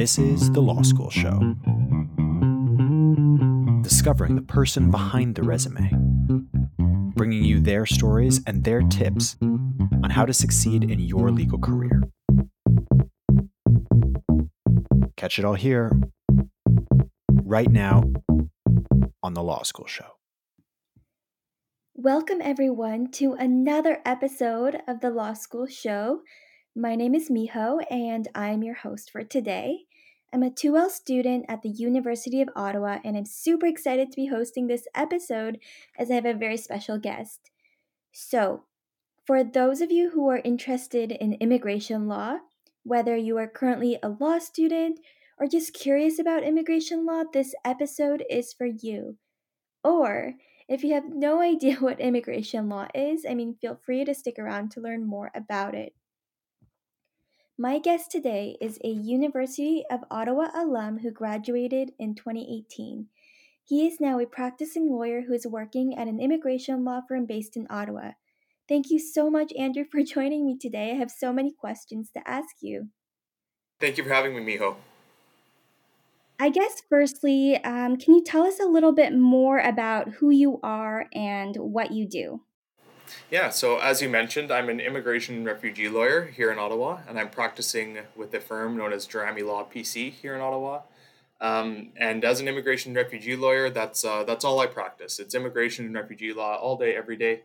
This is The Law School Show. Discovering the person behind the resume, bringing you their stories and their tips on how to succeed in your legal career. Catch it all here, right now, on The Law School Show. Welcome, everyone, to another episode of the Law School Show. My name is Miho, and I'm your host for today. I'm a 2L student at the University of Ottawa, and I'm super excited to be hosting this episode as I have a very special guest. So, for those of you who are interested in immigration law, whether you are currently a law student or just curious about immigration law, this episode is for you. Or, if you have no idea what immigration law is, I mean, feel free to stick around to learn more about it. My guest today is a University of Ottawa alum who graduated in 2018. He is now a practicing lawyer who is working at an immigration law firm based in Ottawa. Thank you so much, Andrew, for joining me today. I have so many questions to ask you. Thank you for having me, Miho. I guess, firstly, um, can you tell us a little bit more about who you are and what you do? Yeah, so as you mentioned, I'm an immigration and refugee lawyer here in Ottawa, and I'm practicing with a firm known as Jerami Law PC here in Ottawa. Um, and as an immigration and refugee lawyer, that's uh, that's all I practice. It's immigration and refugee law all day, every day.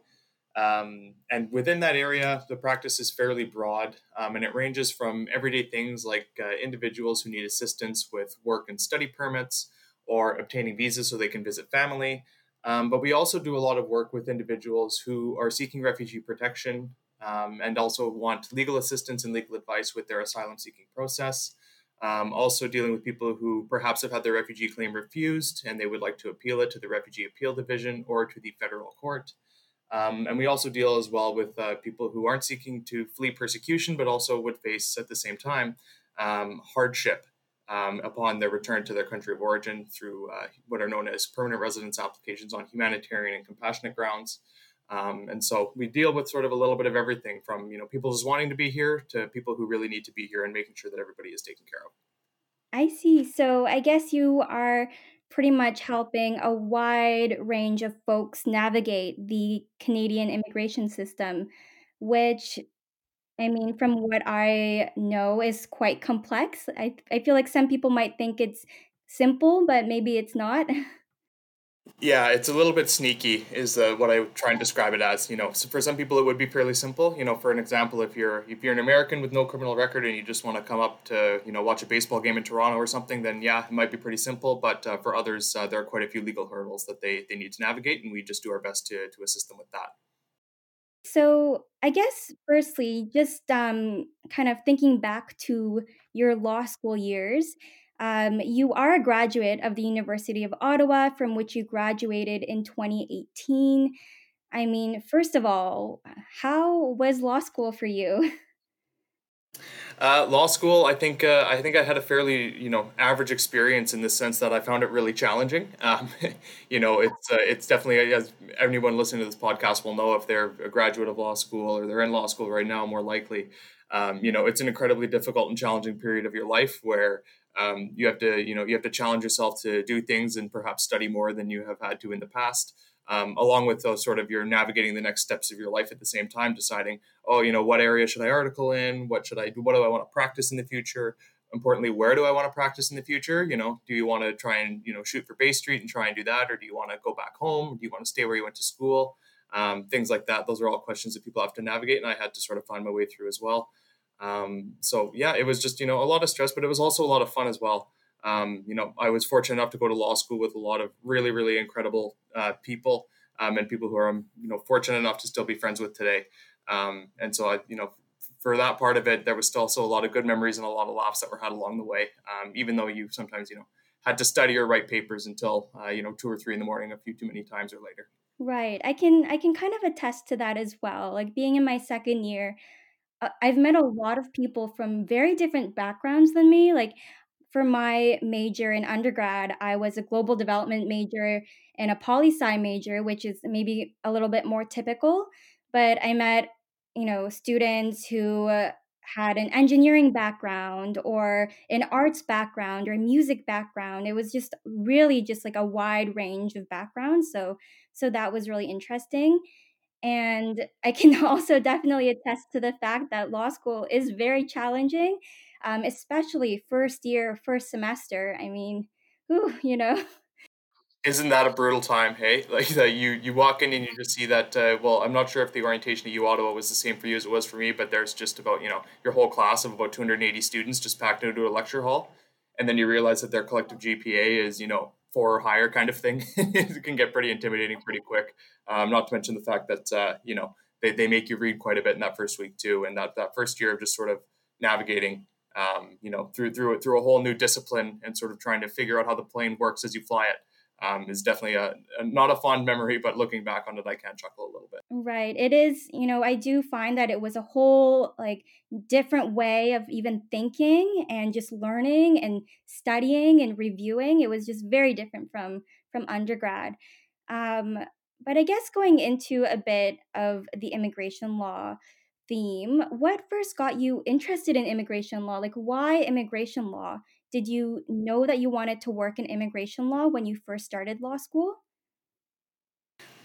Um, and within that area, the practice is fairly broad, um, and it ranges from everyday things like uh, individuals who need assistance with work and study permits or obtaining visas so they can visit family, um, but we also do a lot of work with individuals who are seeking refugee protection um, and also want legal assistance and legal advice with their asylum seeking process. Um, also, dealing with people who perhaps have had their refugee claim refused and they would like to appeal it to the Refugee Appeal Division or to the federal court. Um, and we also deal as well with uh, people who aren't seeking to flee persecution, but also would face at the same time um, hardship um, upon their return to their country of origin through uh, what are known as permanent residence applications on humanitarian and compassionate grounds. Um, and so we deal with sort of a little bit of everything from you know people just wanting to be here to people who really need to be here and making sure that everybody is taken care of. I see. So I guess you are pretty much helping a wide range of folks navigate the Canadian immigration system, which I mean, from what I know is quite complex. I I feel like some people might think it's simple, but maybe it's not. Yeah, it's a little bit sneaky, is uh, what I try and describe it as. You know, so for some people it would be fairly simple. You know, for an example, if you're if you're an American with no criminal record and you just want to come up to you know watch a baseball game in Toronto or something, then yeah, it might be pretty simple. But uh, for others, uh, there are quite a few legal hurdles that they they need to navigate, and we just do our best to to assist them with that. So, I guess firstly, just um, kind of thinking back to your law school years, um, you are a graduate of the University of Ottawa, from which you graduated in 2018. I mean, first of all, how was law school for you? Uh, law school, I think uh, I think I had a fairly you know average experience in the sense that I found it really challenging. Um, you know, it's uh, it's definitely as anyone listening to this podcast will know if they're a graduate of law school or they're in law school right now, more likely. Um, you know, it's an incredibly difficult and challenging period of your life where um, you have to you know you have to challenge yourself to do things and perhaps study more than you have had to in the past um, along with those sort of you're navigating the next steps of your life at the same time, deciding, oh, you know, what area should I article in? What should I do? What do I want to practice in the future? Importantly, where do I want to practice in the future? You know, do you want to try and you know shoot for Bay Street and try and do that, or do you want to go back home? Do you want to stay where you went to school? Um, things like that. Those are all questions that people have to navigate, and I had to sort of find my way through as well. Um, so yeah, it was just you know a lot of stress, but it was also a lot of fun as well. Um, you know, I was fortunate enough to go to law school with a lot of really, really incredible uh, people um, and people who are, you know, fortunate enough to still be friends with today. Um, and so I, you know, for that part of it, there was still also a lot of good memories and a lot of laughs that were had along the way. Um, even though you sometimes, you know, had to study or write papers until, uh, you know, two or three in the morning, a few too many times or later. Right. I can I can kind of attest to that as well. Like being in my second year, uh, I've met a lot of people from very different backgrounds than me. Like for my major in undergrad, I was a global development major and a poli sci major, which is maybe a little bit more typical. But I met, you know, students who uh, had an engineering background or an arts background or a music background. It was just really just like a wide range of backgrounds. So so that was really interesting. And I can also definitely attest to the fact that law school is very challenging, um, especially first year, first semester. I mean, whew, you know. Isn't that a brutal time, hey? Like that you you walk in and you just see that. Uh, well, I'm not sure if the orientation at U Ottawa was the same for you as it was for me, but there's just about you know your whole class of about 280 students just packed into a lecture hall, and then you realize that their collective GPA is you know four or higher kind of thing. it can get pretty intimidating pretty quick. Um, not to mention the fact that uh, you know they, they make you read quite a bit in that first week too, and that that first year of just sort of navigating um, you know through through through a whole new discipline and sort of trying to figure out how the plane works as you fly it um, is definitely a, a, not a fond memory, but looking back on it, I can chuckle a little bit. Right. It is, you know, I do find that it was a whole like different way of even thinking and just learning and studying and reviewing. It was just very different from from undergrad. Um, but I guess going into a bit of the immigration law theme, what first got you interested in immigration law? Like, why immigration law? Did you know that you wanted to work in immigration law when you first started law school?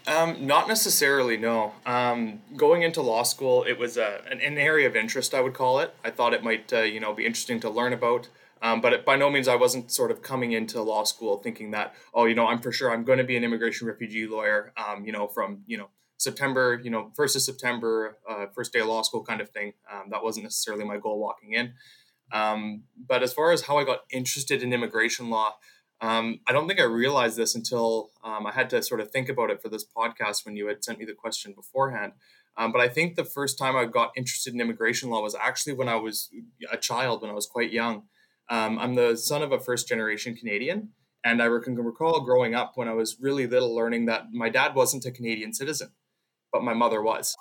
Um, not necessarily, no. Um, going into law school, it was a, an, an, area of interest, I would call it. I thought it might, uh, you know, be interesting to learn about. Um, but it, by no means I wasn't sort of coming into law school thinking that, oh, you know, I'm for sure I'm going to be an immigration refugee lawyer, um, you know, from, you know, September, you know, first of September, uh, first day of law school kind of thing. Um, that wasn't necessarily my goal walking in. Um, but as far as how I got interested in immigration law, um, I don't think I realized this until um, I had to sort of think about it for this podcast when you had sent me the question beforehand. Um, but I think the first time I got interested in immigration law was actually when I was a child, when I was quite young. Um, I'm the son of a first generation Canadian. And I can recall growing up when I was really little learning that my dad wasn't a Canadian citizen, but my mother was.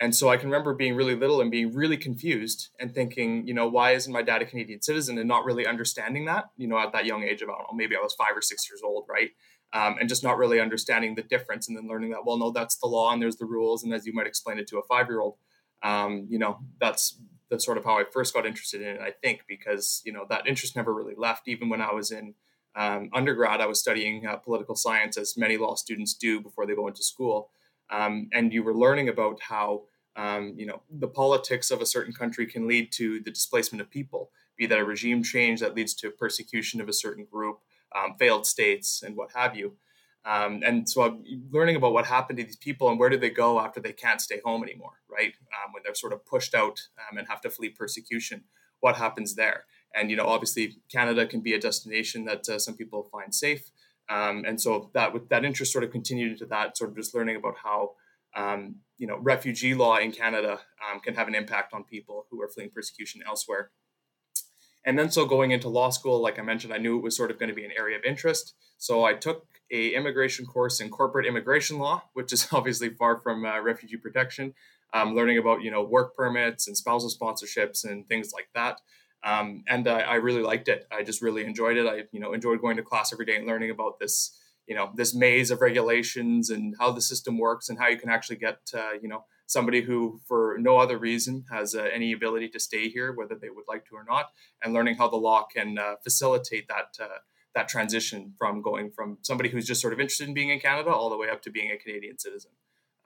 And so I can remember being really little and being really confused and thinking, you know, why isn't my dad a Canadian citizen and not really understanding that, you know, at that young age of, I don't know, maybe I was five or six years old, right? Um, and just not really understanding the difference and then learning that, well, no, that's the law and there's the rules. And as you might explain it to a five year old, um, you know, that's the sort of how I first got interested in it, I think, because, you know, that interest never really left. Even when I was in um, undergrad, I was studying uh, political science, as many law students do before they go into school. Um, and you were learning about how um, you know, the politics of a certain country can lead to the displacement of people, be that a regime change that leads to persecution of a certain group, um, failed states, and what have you. Um, and so I'm learning about what happened to these people and where do they go after they can't stay home anymore, right? Um, when they're sort of pushed out um, and have to flee persecution, what happens there? And you know, obviously, Canada can be a destination that uh, some people find safe. Um, and so that with that interest sort of continued into that, sort of just learning about how um, you know, refugee law in Canada um, can have an impact on people who are fleeing persecution elsewhere. And then, so going into law school, like I mentioned, I knew it was sort of going to be an area of interest. So I took a immigration course in corporate immigration law, which is obviously far from uh, refugee protection. Um, learning about you know work permits and spousal sponsorships and things like that. Um, and I, I really liked it. I just really enjoyed it. I you know enjoyed going to class every day and learning about this you know this maze of regulations and how the system works and how you can actually get uh, you know somebody who for no other reason has uh, any ability to stay here whether they would like to or not and learning how the law can uh, facilitate that uh, that transition from going from somebody who's just sort of interested in being in canada all the way up to being a canadian citizen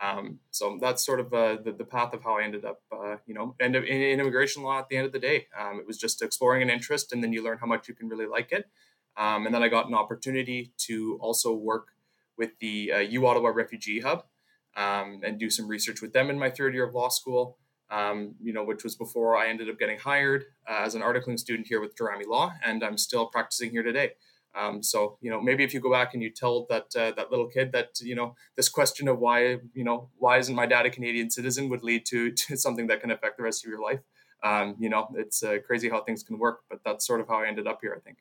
um, so that's sort of uh, the, the path of how I ended up, uh, you know, end up in, in, immigration law at the end of the day. Um, it was just exploring an interest, and then you learn how much you can really like it. Um, and then I got an opportunity to also work with the uh, U Ottawa Refugee Hub um, and do some research with them in my third year of law school. Um, you know, which was before I ended up getting hired uh, as an articling student here with Durrami Law, and I'm still practicing here today. Um, so, you know, maybe if you go back and you tell that uh, that little kid that you know this question of why you know why isn't my dad a Canadian citizen would lead to, to something that can affect the rest of your life. Um, you know, it's uh, crazy how things can work, but that's sort of how I ended up here. I think.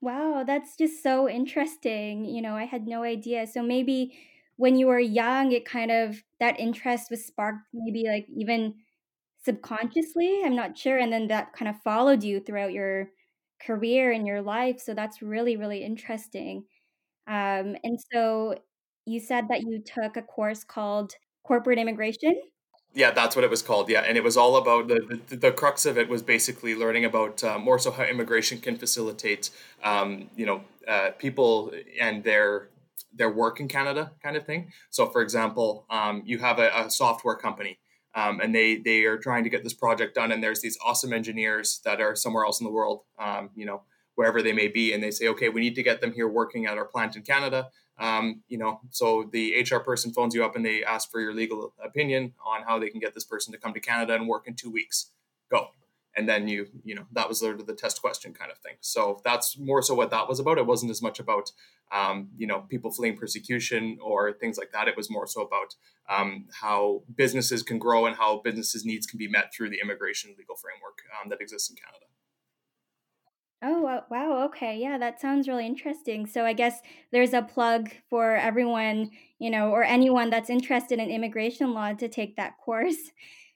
Wow, that's just so interesting. You know, I had no idea. So maybe when you were young, it kind of that interest was sparked maybe like even subconsciously, I'm not sure, and then that kind of followed you throughout your career and your life. So that's really, really interesting. Um, and so you said that you took a course called corporate immigration? Yeah, that's what it was called. Yeah, and it was all about the the, the crux of it was basically learning about uh, more so how immigration can facilitate, um, you know, uh, people and their their work in Canada, kind of thing. So, for example, um, you have a, a software company. Um, and they they are trying to get this project done, and there's these awesome engineers that are somewhere else in the world, um, you know, wherever they may be, and they say, okay, we need to get them here working at our plant in Canada. Um, you know, so the HR person phones you up and they ask for your legal opinion on how they can get this person to come to Canada and work in two weeks. Go. And then you, you know, that was sort of the test question kind of thing. So that's more so what that was about. It wasn't as much about, um, you know, people fleeing persecution or things like that. It was more so about um, how businesses can grow and how businesses' needs can be met through the immigration legal framework um, that exists in Canada. Oh, wow. Okay. Yeah, that sounds really interesting. So I guess there's a plug for everyone, you know, or anyone that's interested in immigration law to take that course.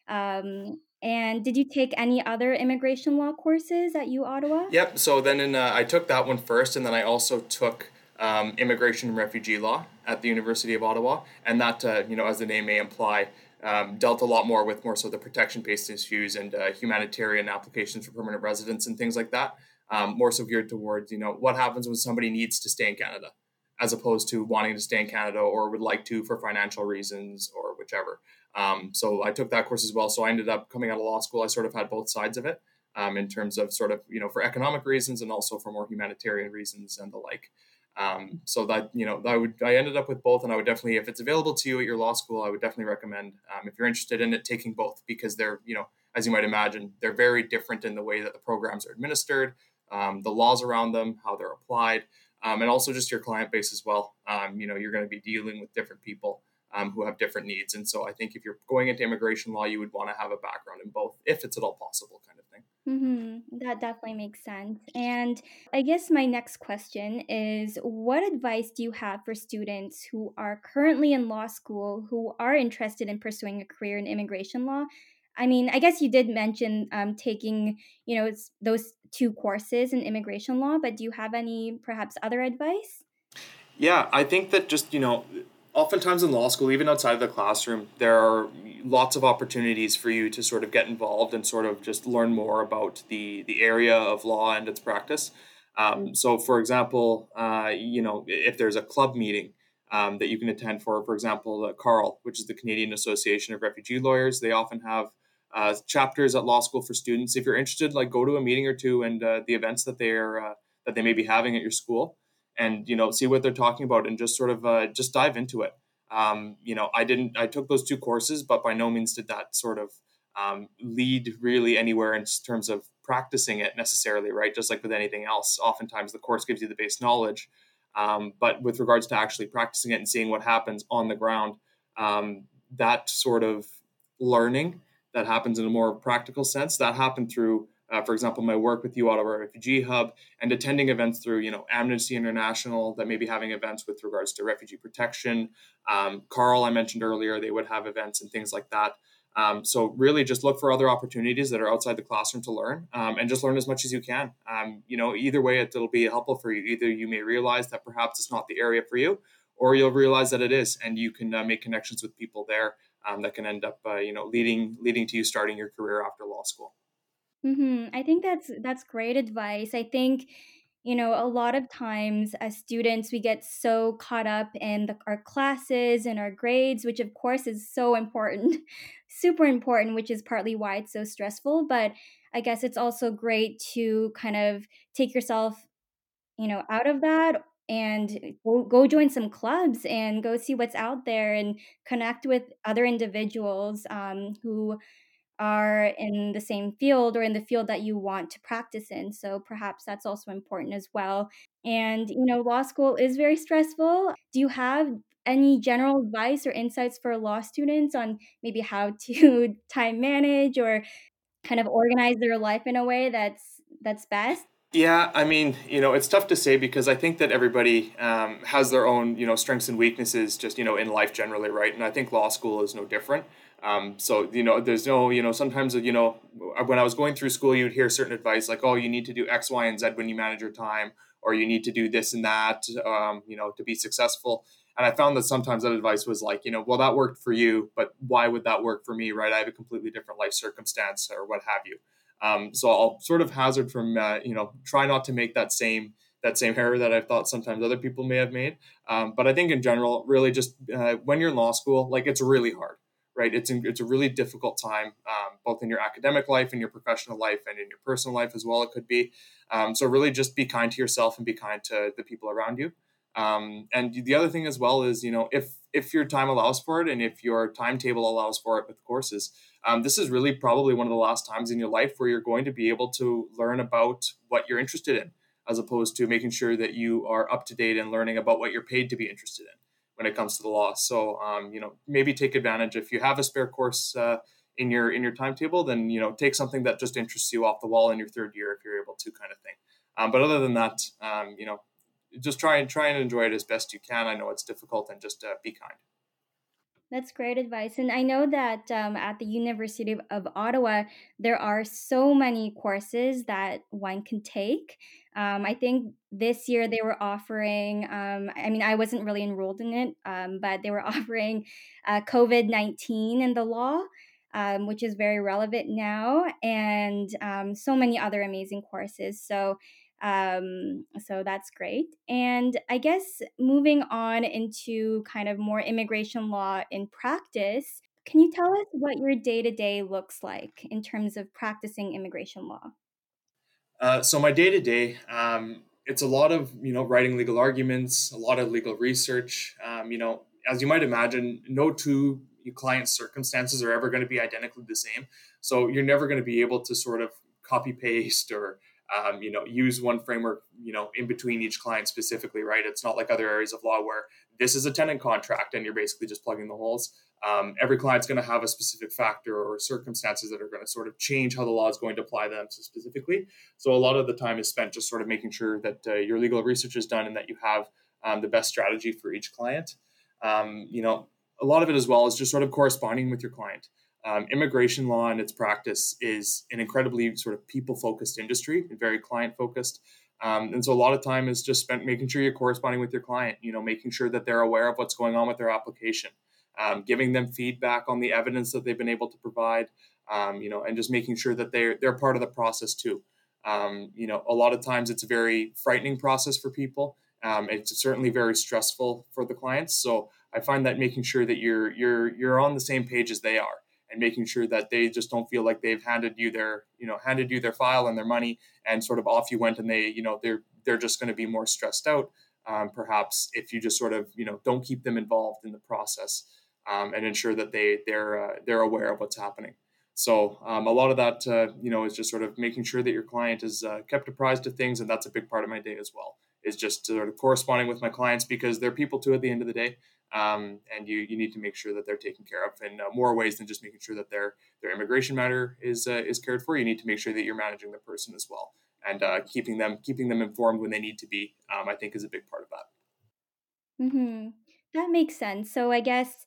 Um, and did you take any other immigration law courses at U Ottawa? Yep. So then in, uh, I took that one first, and then I also took um, immigration and refugee law at the University of Ottawa. And that, uh, you know, as the name may imply, um, dealt a lot more with more so the protection based issues and uh, humanitarian applications for permanent residents and things like that um, more so geared towards you know what happens when somebody needs to stay in Canada, as opposed to wanting to stay in Canada or would like to for financial reasons or whichever. Um, so I took that course as well. So I ended up coming out of law school. I sort of had both sides of it um, in terms of sort of you know for economic reasons and also for more humanitarian reasons and the like. Um, so that you know, I would I ended up with both, and I would definitely, if it's available to you at your law school, I would definitely recommend um, if you're interested in it, taking both because they're you know, as you might imagine, they're very different in the way that the programs are administered um, the laws around them, how they're applied, um, and also just your client base as well. You know, you're going to be dealing with different people um, who have different needs, and so I think if you're going into immigration law, you would want to have a background in both, if it's at all possible, kind of thing. Mm-hmm. That definitely makes sense. And I guess my next question is what advice do you have for students who are currently in law school who are interested in pursuing a career in immigration law I mean, I guess you did mention um, taking, you know, those two courses in immigration law, but do you have any perhaps other advice? Yeah, I think that just, you know, oftentimes in law school, even outside of the classroom, there are lots of opportunities for you to sort of get involved and sort of just learn more about the, the area of law and its practice. Um, so, for example, uh, you know, if there's a club meeting, um, that you can attend for, for example, the CARL, which is the Canadian Association of Refugee Lawyers. They often have uh, chapters at law school for students. If you're interested, like go to a meeting or two and uh, the events that they're uh, that they may be having at your school, and you know see what they're talking about and just sort of uh, just dive into it. Um, you know, I didn't. I took those two courses, but by no means did that sort of um, lead really anywhere in terms of practicing it necessarily. Right, just like with anything else, oftentimes the course gives you the base knowledge, um, but with regards to actually practicing it and seeing what happens on the ground, um, that sort of learning that happens in a more practical sense. That happened through, uh, for example, my work with the Ottawa Refugee Hub and attending events through, you know, Amnesty International that may be having events with regards to refugee protection. Um, CARL, I mentioned earlier, they would have events and things like that. Um, so really just look for other opportunities that are outside the classroom to learn um, and just learn as much as you can. Um, you know, either way, it, will be helpful for you. Either you may realize that perhaps it's not the area for you, or you'll realize that it is, and you can uh, make connections with people there um, that can end up, uh, you know, leading leading to you starting your career after law school. Mm-hmm. I think that's that's great advice. I think you know a lot of times as students we get so caught up in the, our classes and our grades which of course is so important super important which is partly why it's so stressful but i guess it's also great to kind of take yourself you know out of that and go, go join some clubs and go see what's out there and connect with other individuals um, who are in the same field or in the field that you want to practice in. So perhaps that's also important as well. And, you know, law school is very stressful. Do you have any general advice or insights for law students on maybe how to time manage or kind of organize their life in a way that's that's best? Yeah, I mean, you know, it's tough to say because I think that everybody um, has their own, you know, strengths and weaknesses just, you know, in life generally, right? And I think law school is no different. Um, so, you know, there's no, you know, sometimes, you know, when I was going through school, you'd hear certain advice like, oh, you need to do X, Y, and Z when you manage your time, or you need to do this and that, um, you know, to be successful. And I found that sometimes that advice was like, you know, well, that worked for you, but why would that work for me, right? I have a completely different life circumstance or what have you. Um, so I'll sort of hazard from, uh, you know, try not to make that same that same error that I've thought sometimes other people may have made. Um, but I think in general, really just uh, when you're in law school, like it's really hard, right? It's it's a really difficult time, um, both in your academic life, in your professional life, and in your personal life as well. It could be. Um, so really, just be kind to yourself and be kind to the people around you. Um, and the other thing as well is, you know, if if your time allows for it and if your timetable allows for it with courses, um, this is really probably one of the last times in your life where you're going to be able to learn about what you're interested in, as opposed to making sure that you are up to date and learning about what you're paid to be interested in when it comes to the law. So, um, you know, maybe take advantage if you have a spare course uh, in your in your timetable, then you know, take something that just interests you off the wall in your third year if you're able to, kind of thing. Um, but other than that, um, you know, just try and try and enjoy it as best you can. I know it's difficult, and just uh, be kind. That's great advice. And I know that um, at the University of, Ottawa, there are so many courses that one can take. Um, I think this year they were offering, um, I mean, I wasn't really enrolled in it, um, but they were offering uh, COVID 19 and the law. Um, which is very relevant now, and um, so many other amazing courses. So um, so that's great. And I guess moving on into kind of more immigration law in practice, can you tell us what your day to day looks like in terms of practicing immigration law? Uh, so my day to day, it's a lot of you know writing legal arguments, a lot of legal research. Um, you know, as you might imagine, no two client circumstances are ever going to be identically the same. So you're never going to be able to sort of copy paste or um, you know, use one framework, you know, in between each client specifically, right? It's not like other areas of law where this is a tenant contract and you're basically just plugging the holes. Um, every client's going to have a specific factor or circumstances that are going to sort of change how the law is going to apply them specifically. So a lot of the time is spent just sort of making sure that uh, your legal research is done and that you have um, the best strategy for each client. Um, you know, a lot of it as well is just sort of corresponding with your client um, immigration law and its practice is an incredibly sort of people focused industry and very client focused. Um, and so a lot of time is just spent making sure you're corresponding with your client, you know, making sure that they're aware of what's going on with their application, um, giving them feedback on the evidence that they've been able to provide, um, you know, and just making sure that they're, they're part of the process too. Um, you know, a lot of times it's a very frightening process for people. Um, it's certainly very stressful for the clients. So I find that making sure that you're, you're, you're on the same page as they are and making sure that they just don't feel like they've handed you their you know handed you their file and their money and sort of off you went and they you know they're they're just going to be more stressed out um, perhaps if you just sort of you know don't keep them involved in the process um, and ensure that they they're uh, they're aware of what's happening. So um, a lot of that uh, you know is just sort of making sure that your client is uh, kept apprised of things and that's a big part of my day as well is just sort of corresponding with my clients because they're people too at the end of the day um, and you you need to make sure that they're taken care of in uh, more ways than just making sure that their their immigration matter is uh, is cared for. You need to make sure that you're managing the person as well, and uh, keeping them keeping them informed when they need to be. Um, I think is a big part of that. Mm-hmm. That makes sense. So I guess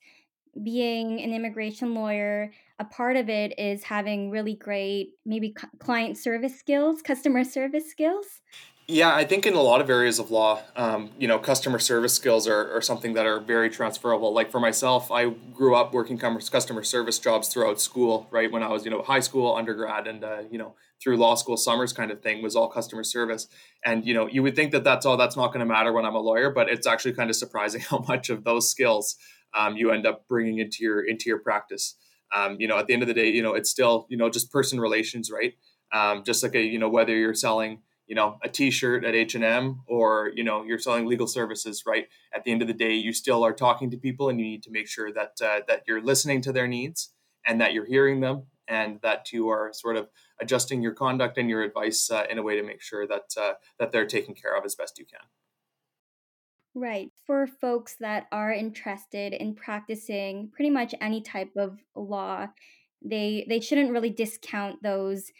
being an immigration lawyer, a part of it is having really great maybe client service skills, customer service skills. Yeah, I think in a lot of areas of law, um, you know, customer service skills are, are something that are very transferable. Like for myself, I grew up working customer service jobs throughout school, right? When I was, you know, high school, undergrad, and, uh, you know, through law school, summers kind of thing was all customer service. And, you know, you would think that that's all, that's not going to matter when I'm a lawyer, but it's actually kind of surprising how much of those skills um, you end up bringing into your, into your practice. Um, you know, at the end of the day, you know, it's still, you know, just person relations, right? Um, just like a, you know, whether you're selling, you know a t-shirt at h&m or you know you're selling legal services right at the end of the day you still are talking to people and you need to make sure that uh, that you're listening to their needs and that you're hearing them and that you are sort of adjusting your conduct and your advice uh, in a way to make sure that uh, that they're taken care of as best you can Right. For folks that are interested in practicing pretty much any type of law, they they shouldn't really discount those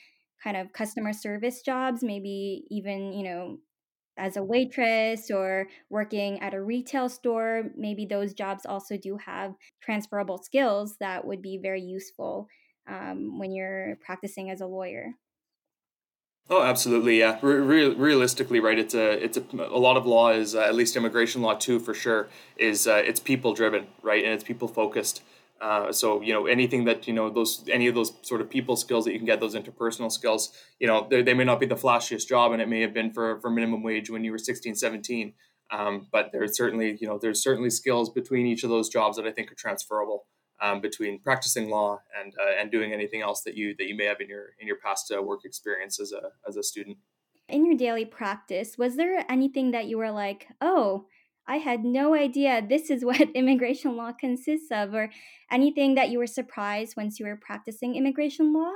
kind of customer service jobs, maybe even, you know, as a waitress or working at a retail store, maybe those jobs also do have transferable skills that would be very useful um, when you're practicing as a lawyer. Oh, absolutely, yeah. Re- realistically, right? It's a it's a, a lot of law is uh, at least immigration law too, for sure. Is uh, it's people driven, right? And it's people focused. Uh, so you know anything that you know those any of those sort of people skills that you can get those interpersonal skills you know they, may not be the flashiest job and it may have been for for minimum wage when you were 16 17 um, but there's certainly you know there's certainly skills between each of those jobs that i think are transferable um, between practicing law and uh, and doing anything else that you that you may have in your in your past uh, work experience as a as a student. In your daily practice was there anything that you were like oh I had no idea this is what immigration law consists of, or anything that you were surprised once you were practicing immigration law?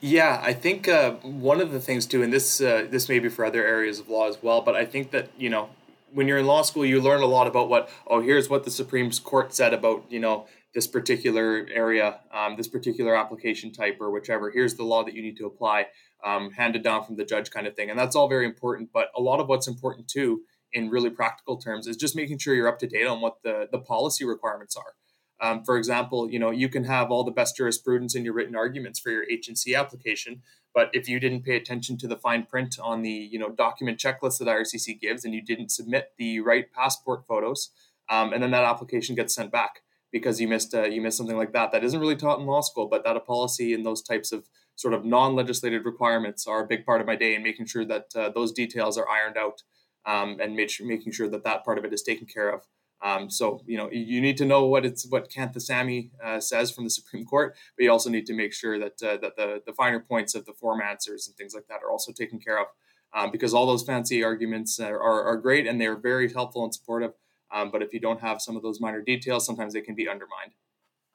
Yeah, I think uh, one of the things too, and this uh, this may be for other areas of law as well, but I think that you know when you're in law school, you learn a lot about what oh here's what the Supreme Court said about you know this particular area, um, this particular application type or whichever. Here's the law that you need to apply, um, handed down from the judge kind of thing, and that's all very important. But a lot of what's important too in really practical terms is just making sure you're up to date on what the, the policy requirements are. Um, for example, you know, you can have all the best jurisprudence in your written arguments for your H&C application, but if you didn't pay attention to the fine print on the, you know, document checklist that IRCC gives and you didn't submit the right passport photos, um, and then that application gets sent back because you missed uh, you missed something like that. That isn't really taught in law school, but that a policy and those types of sort of non-legislative requirements are a big part of my day and making sure that uh, those details are ironed out um, and make making sure that that part of it is taken care of. Um, so you know you need to know what it's what Kantha uh, says from the Supreme Court, but you also need to make sure that uh, that the the finer points of the form answers and things like that are also taken care of, um, because all those fancy arguments are, are, are great and they're very helpful and supportive. Um, but if you don't have some of those minor details, sometimes they can be undermined.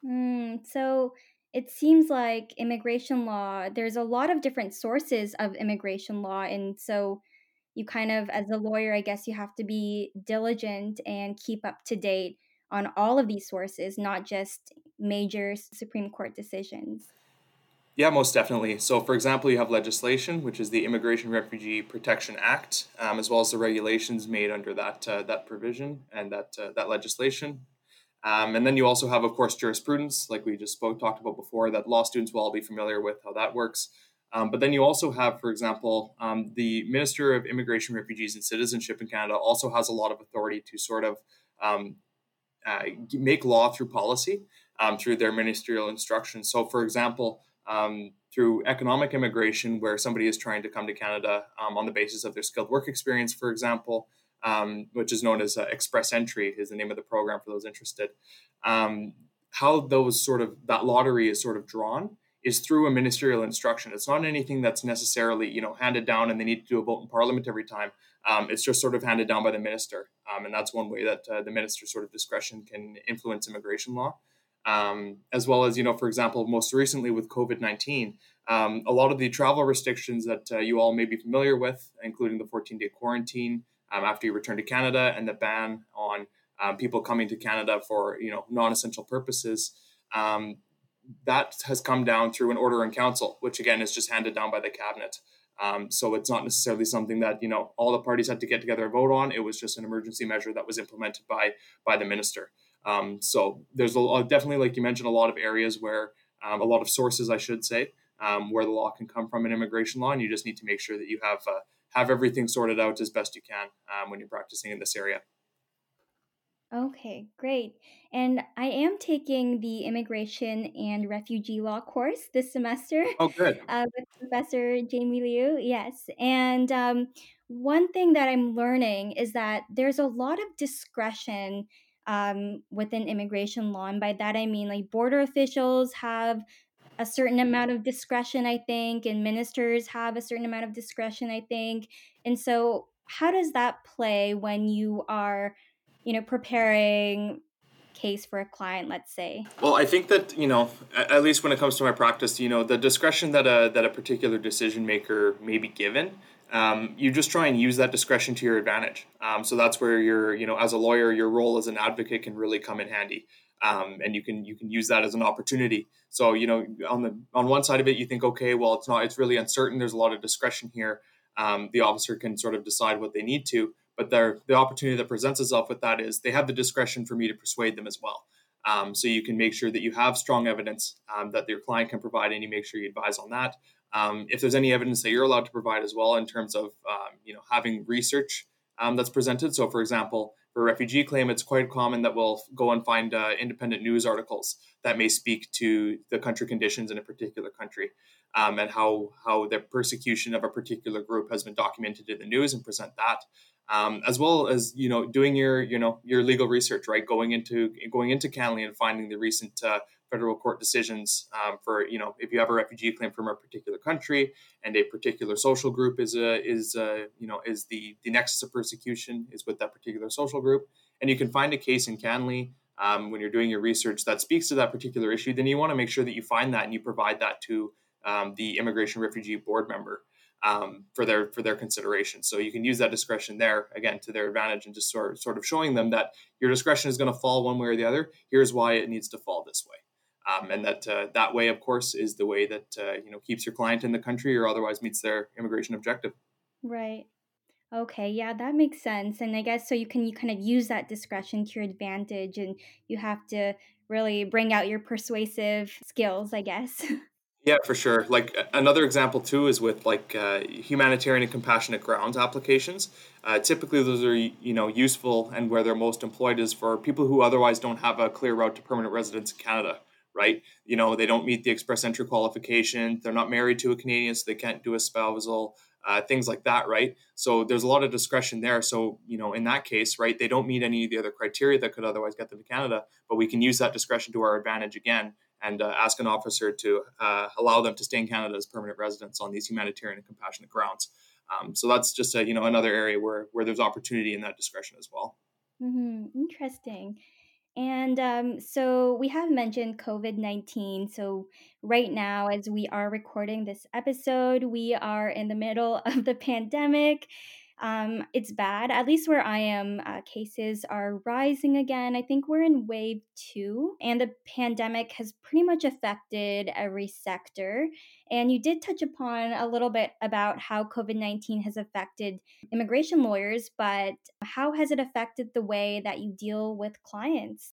Mm, so it seems like immigration law. There's a lot of different sources of immigration law, and so you kind of as a lawyer i guess you have to be diligent and keep up to date on all of these sources not just major supreme court decisions yeah, most definitely. So, for example, you have legislation, which is the Immigration Refugee Protection Act, um, as well as the regulations made under that uh, that provision and that uh, that legislation. Um, and then you also have, of course, jurisprudence, like we just spoke talked about before, that law students will all be familiar with how that works. Um, but then you also have, for example, um, the Minister of Immigration, Refugees, and Citizenship in Canada also has a lot of authority to sort of um, uh, make law through policy, um, through their ministerial instructions. So, for example, um, through economic immigration, where somebody is trying to come to Canada um, on the basis of their skilled work experience, for example, which is known as uh, Express Entry, is the name of the program for those interested. how those sort of that lottery is sort of drawn is through a ministerial instruction. It's not anything that's necessarily you know handed down and they need to do a vote in parliament every time. Um, it's just sort of handed down by the minister, um, and that's one way that uh, the minister's sort of discretion can influence immigration law. Um, as well as you know, for example, most recently with COVID nineteen, um, a lot of the travel restrictions that uh, you all may be familiar with, including the fourteen day quarantine um, after you return to Canada and the ban on um, people coming to Canada for you know non essential purposes. Um, that has come down through an order in council, which again is just handed down by the cabinet. Um, so it's not necessarily something that you know all the parties had to get together and vote on. It was just an emergency measure that was implemented by by the minister. Um, so there's a, definitely, like you mentioned, a lot of areas where um, a lot of sources, I should say, um, where the law can come from in immigration law, and you just need to make sure that you have uh, have everything sorted out as best you can um, when you're practicing in this area. Okay, great. And I am taking the immigration and refugee law course this semester Oh, good. uh, with Professor Jamie Liew. Yes. And um, one thing that I'm learning is that there's a lot of discretion um, within immigration law. And by that, I mean like border officials have a certain amount of discretion, I think, and ministers have a certain amount of discretion, I think. And so, how does that play when you are you know, preparing case for a client, let's say? Well, I think that you know, at least when it comes to my practice, you know, the discretion that a that a particular decision maker may be given, um, you just try and use that discretion to your advantage. Um, so that's where your you know, as a lawyer, your role as an advocate can really come in handy. Um, and you can you can use that as an opportunity. So you know, on the on one side of it, you think, okay, well, it's not, it's really uncertain. There's a lot of discretion here. Um, the officer can sort of decide what they need to but the opportunity that presents itself with that is they have the discretion for me to persuade them as well. Um, so you can make sure that you have strong evidence um, that your client can provide, and you make sure you advise on that. Um, if there's any evidence that you're allowed to provide as well in terms of um, you know having research um, that's presented. So, for example, for a refugee claim, it's quite common that we'll go and find uh, independent news articles that may speak to the country conditions in a particular country um, and how how the persecution of a particular group has been documented in the news and present that. Um, as well as you know doing your you know your legal research right? Going into going into CanLII and finding the recent uh, federal court decisions um, for you know if you have a refugee claim from a particular country and a particular social group is a is a, you know is the the nexus of persecution is with that particular social group. And you can find a case in CanLII um, when you're doing your research that speaks to that particular issue then you want to make sure that you find that and you provide that to um, the immigration refugee board member um, for their for their consideration. So you can use that discretion there again to their advantage and just sort of, sort of showing them that your discretion is going to fall one way or the other. Here's why it needs to fall this way. Um, and that uh, that way, of course, is the way that uh, you know keeps your client in the country or otherwise meets their immigration objective. Right. Okay. Yeah, that makes sense. And I guess so. You can you kind of use that discretion to your advantage, and you have to really bring out your persuasive skills, I guess. Yeah, for sure. Like another example too is with like uh, humanitarian and compassionate grounds applications. Uh, typically, those are you know useful and where they're most employed is for people who otherwise don't have a clear route to permanent residence in Canada right? You know, they don't meet the express entry qualification. They're not married to a Canadian, so they can't do a spousal, uh, things like that, right? So there's a lot of discretion there. So, you know, in that case, right, they don't meet any of the other criteria that could otherwise get them to Canada, but we can use that discretion to our advantage again and uh, ask an officer to uh, allow them to stay in Canada as permanent residents on these humanitarian and compassionate grounds. Um, so that's just a, you know another area where where there's opportunity in that discretion as well. Mm-hmm. Interesting. And um, so we have mentioned COVID 19. So, right now, as we are recording this episode, we are in the middle of the pandemic. Um, it's bad. At least where I am, uh, cases are rising again. I think we're in wave two, and the pandemic has pretty much affected every sector. And you did touch upon a little bit about how COVID 19 has affected immigration lawyers, but how has it affected the way that you deal with clients?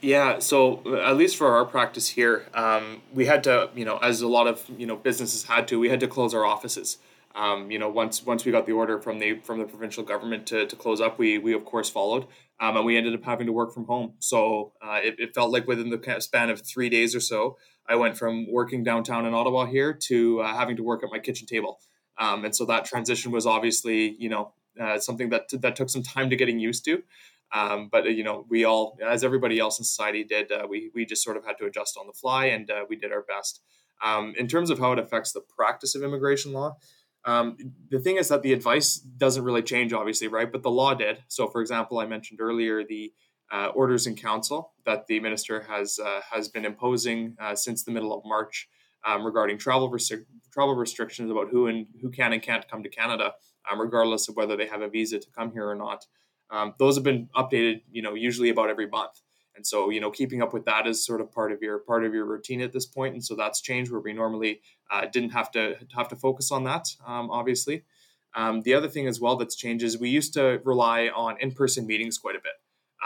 Yeah, so at least for our practice here, um, we had to, you know, as a lot of you know businesses had to, we had to close our offices. Um, you know, once once we got the order from the from the provincial government to, to close up, we we of course followed, um, and we ended up having to work from home. So uh, it, it felt like within the span of three days or so, I went from working downtown in Ottawa here to uh, having to work at my kitchen table, um, and so that transition was obviously you know uh, something that that took some time to getting used to. Um, but you know, we all, as everybody else in society did, uh, we we just sort of had to adjust on the fly, and uh, we did our best. Um, in terms of how it affects the practice of immigration law, um, the thing is that the advice doesn't really change, obviously, right? But the law did. So, for example, I mentioned earlier the uh, orders in council that the minister has uh, has been imposing uh, since the middle of March um, regarding travel travel restrictions about who and who can and can't come to Canada, um, regardless of whether they have a visa to come here or not. Um, those have been updated, you know, usually about every month. And so, you know, keeping up with that is sort of part of your part of your routine at this point. And so that's changed where we normally uh, didn't have to have to focus on that, um, obviously. Um, the other thing as well that's changed is we used to rely on in-person meetings quite a bit.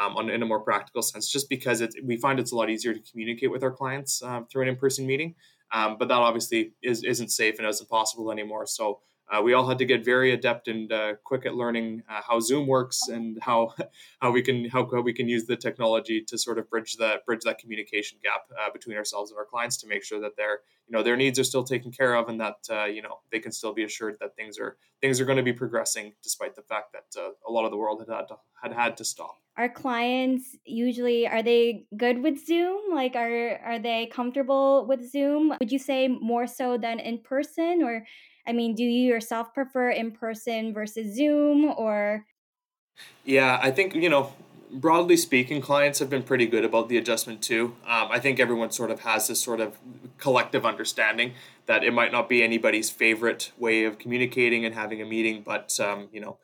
Um, on, in a more practical sense, just because it's, we find it's a lot easier to communicate with our clients uh, through an in-person meeting. Um, but that obviously is, isn't safe and isn't possible anymore. So uh, we all had to get very adept and uh, quick at learning uh, how Zoom works and how how we can how, how, we can use the technology to sort of bridge that bridge that communication gap uh, between ourselves and our clients to make sure that their you know their needs are still taken care of and that uh, you know they can still be assured that things are things are going to be progressing despite the fact that uh, a lot of the world had had to, had had to stop. Our clients usually are they good with Zoom? Like are are they comfortable with Zoom? Would you say more so than in person or I mean, do you yourself prefer in person versus Zoom or? Yeah, I think, you know, broadly speaking, clients have been pretty good about the adjustment too. Um, I think everyone sort of has this sort of collective understanding that it might not be anybody's favorite way of communicating and having a meeting, but, um, you know,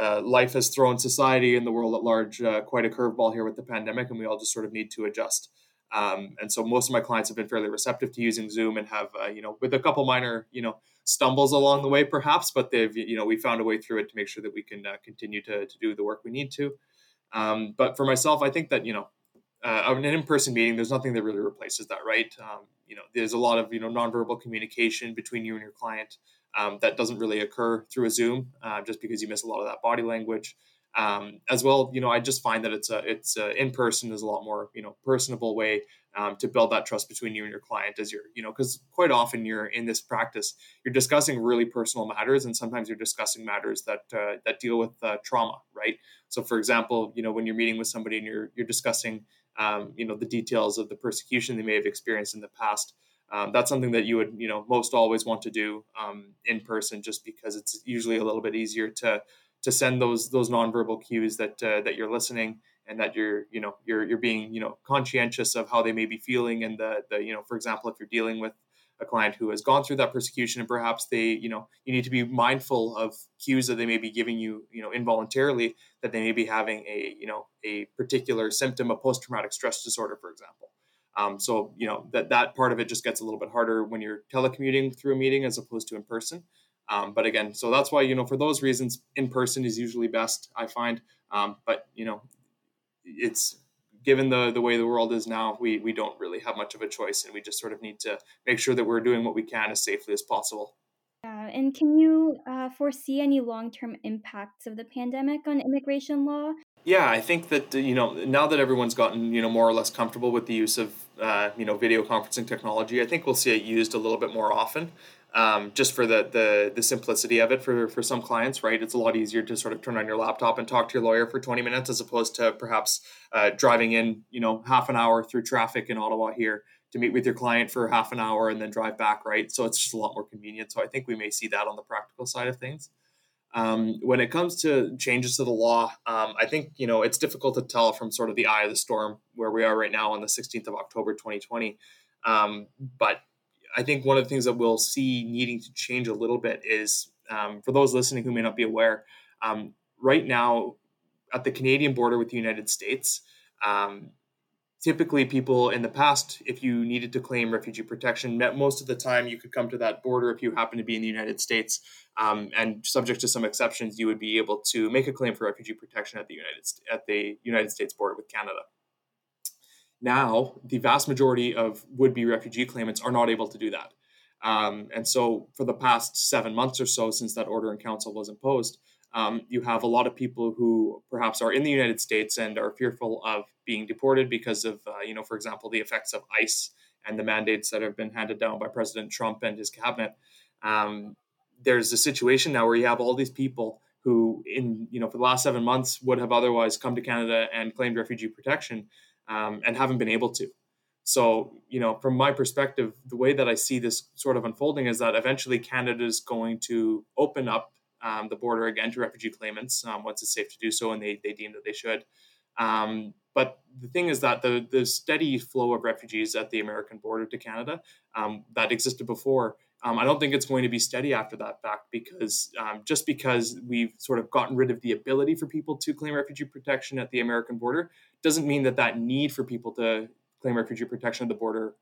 uh, life has thrown society and the world at large uh, quite a curveball here with the pandemic, and we all just sort of need to adjust. Um, and so most of my clients have been fairly receptive to using Zoom and have, uh, you know, with a couple minor, you know, stumbles along the way, perhaps, but they've, you know, we found a way through it to make sure that we can uh, continue to, to do the work we need to. Um, but for myself, I think that, you know, uh, an in-person meeting, there's nothing that really replaces that, right? Um, you know, there's a lot of you know nonverbal communication between you and your client um, that doesn't really occur through a Zoom, uh, just because you miss a lot of that body language. Um, as well, you know, I just find that it's a it's a, in person is a lot more you know personable way um, to build that trust between you and your client as you're you know because quite often you're in this practice you're discussing really personal matters and sometimes you're discussing matters that uh, that deal with uh, trauma right so for example you know when you're meeting with somebody and you're you're discussing um, you know the details of the persecution they may have experienced in the past um, that's something that you would you know most always want to do um, in person just because it's usually a little bit easier to to send those those nonverbal cues that uh, that you're listening and that you're you know you're you're being you know conscientious of how they may be feeling and the the you know for example if you're dealing with a client who has gone through that persecution and perhaps they you know you need to be mindful of cues that they may be giving you you know involuntarily that they may be having a you know a particular symptom of post-traumatic stress disorder for example um, so you know that that part of it just gets a little bit harder when you're telecommuting through a meeting as opposed to in person um, but again so that's why you know for those reasons in person is usually best i find um, but you know it's given the the way the world is now, we we don't really have much of a choice, and we just sort of need to make sure that we're doing what we can as safely as possible. Yeah, and can you uh, foresee any long term impacts of the pandemic on immigration law? Yeah, I think that you know now that everyone's gotten you know more or less comfortable with the use of uh, you know video conferencing technology, I think we'll see it used a little bit more often um, just for the, the the simplicity of it for for some clients, right? It's a lot easier to sort of turn on your laptop and talk to your lawyer for 20 minutes as opposed to perhaps uh, driving in, you know, half an hour through traffic in Ottawa here to meet with your client for half an hour and then drive back, right? So it's just a lot more convenient. So I think we may see that on the practical side of things. Um, when it comes to changes to the law, um, I think you know it's difficult to tell from sort of the eye of the storm where we are right now on the 16th of October 2020. Um, but I think one of the things that we'll see needing to change a little bit is um, for those listening who may not be aware, um, right now at the Canadian border with the United States, um, typically people in the past, if you needed to claim refugee protection, most of the time you could come to that border if you happen to be in the United States, um, and subject to some exceptions, you would be able to make a claim for refugee protection at the United at the United States border with Canada. Now, the vast majority of would be refugee claimants are not able to do that. Um, and so, for the past seven months or so, since that order in council was imposed, um, you have a lot of people who perhaps are in the United States and are fearful of being deported because of, uh, you know, for example, the effects of ICE and the mandates that have been handed down by President Trump and his cabinet. Um, there's a situation now where you have all these people who, in you know, for the last seven months, would have otherwise come to Canada and claimed refugee protection um, and haven't been able to. So, you know, from my perspective, the way that I see this sort of unfolding is that eventually Canada is going to open up um, the border again to refugee claimants um, once it's safe to do so and they, they deem that they should. Um, but the thing is that the, the steady flow of refugees at the American border to Canada um, that existed before um, I don't think it's going to be steady after that fact because um, just because we've sort of gotten rid of the ability for people to claim refugee protection at the American border doesn't mean that that need for people to claim refugee protection at the border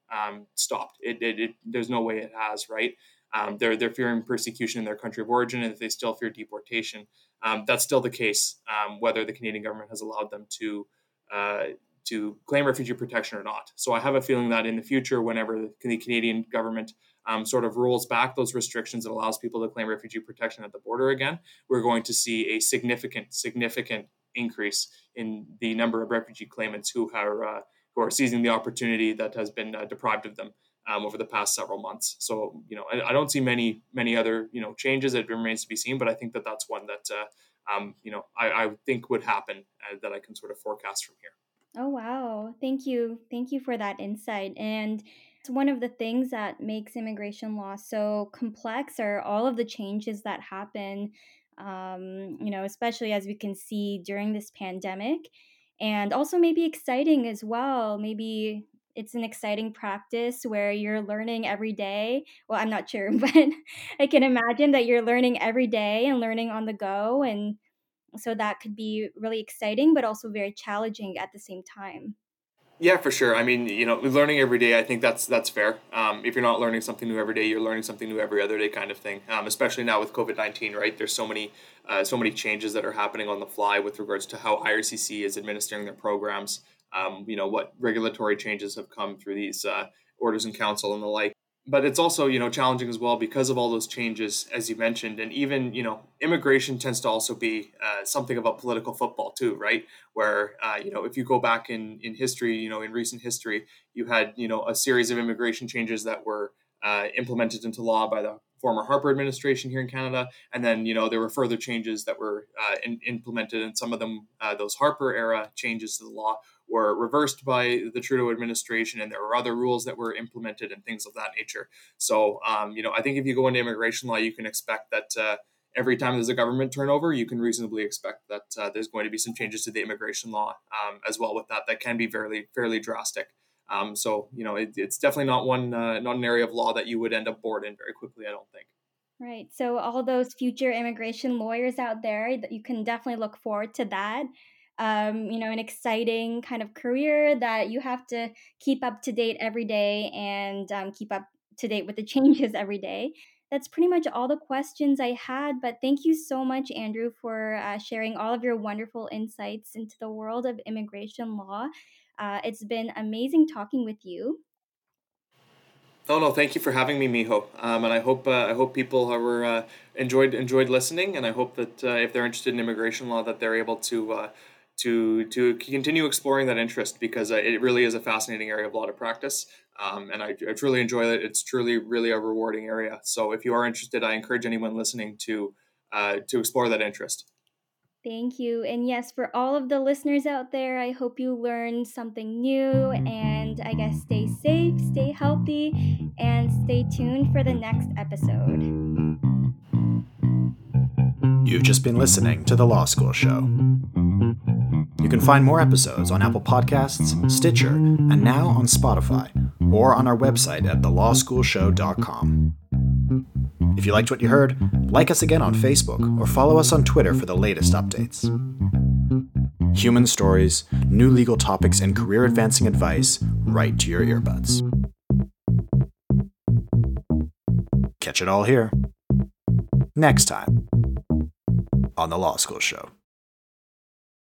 stopped. It, it, it, there's no way it has, right? Um, they're they're fearing persecution in their country of origin, and they still fear deportation, um, that's still the case, um, whether the Canadian government has allowed them to. Uh, to claim refugee protection or not. So I have a feeling that in the future, whenever the Canadian government um, sort of rolls back those restrictions and allows people to claim refugee protection at the border again, we're going to see a significant, significant increase in the number of refugee claimants who are uh, who are seizing the opportunity that has been uh, deprived of them um, over the past several months. So you know, I, I, don't see many many other you know changes. It remains to be seen, but I think that that's one that uh, um, you know I, I, think would happen uh, that I can sort of forecast from here. Oh wow! Thank you, thank you for that insight and it's one of the things that makes immigration law so complex are all of the changes that happen, um, you know, especially as we can see during this pandemic, and also maybe exciting as well. Maybe it's an exciting practice where you're learning every day. Well, I'm not sure, but I can imagine that you're learning every day and learning on the go. And so that could be really exciting, but also very challenging at the same time. Yeah, for sure. I mean, you know, learning every day. I think that's that's fair. Um, if you're not learning something new every day, you're learning something new every other day, kind of thing. Um, especially now with COVID nineteen, right? There's so many, uh, so many changes that are happening on the fly with regards to how IRCC is administering their programs. Um, you know what regulatory changes have come through these uh, orders in council and the like. But it's also you know challenging as well because of all those changes as you mentioned. And even you know immigration tends to also be uh, something of a political football too right? Where uh, you know if you go back in in history you know in recent history you had you know a series of immigration changes that were uh, implemented into law by the former Harper administration here in Canada, and then you know there were further changes that were uh, in, implemented, and some of them uh, those Harper era changes to the law were reversed by the Trudeau administration, and there were other rules that were implemented and things of that nature. So um, you know I think if you go into immigration law, you can expect that. Uh, every time there's a government turnover, you can reasonably expect that uh, there's going to be some changes to the immigration law um, as well. With that, that can be fairly fairly drastic. Um, so you know, it, it's definitely not one uh, not an area of law that you would end up bored in very quickly. I don't think. Right. So all those future immigration lawyers out there, you can definitely look forward to that. Um, you know, an exciting kind of career that you have to keep up to date every day and um, keep up to date with the changes every day. That's pretty much all the questions I had. But thank you so much, Andrew, for uh, sharing all of your wonderful insights into the world of immigration law. Uh, it's been amazing talking with you. Oh no, thank you for having me, Miho. Um, and I hope uh, I hope people are uh, enjoyed enjoyed listening, and I hope that uh, if they're interested in immigration law, that they're able to uh, to to continue exploring that interest because uh, it really is a fascinating area of law to practice. Um, and I, I truly enjoy it. It's truly really a rewarding area. So if you are interested, I encourage anyone listening to uh, to explore that interest. Thank you. And yes, for all of the listeners out there, I hope you learned something new. And I guess stay safe, stay healthy, and stay tuned for the next episode. You've just been listening to The Law School Show. You can find more episodes on Apple Podcasts, Stitcher, and now on Spotify, or on our website at thelawschoolshow.com. If you liked what you heard, like us again on Facebook or follow us on Twitter for the latest updates. Human stories, new legal topics, and career advancing advice right to your earbuds. Catch it all here. Next time on The Law School Show.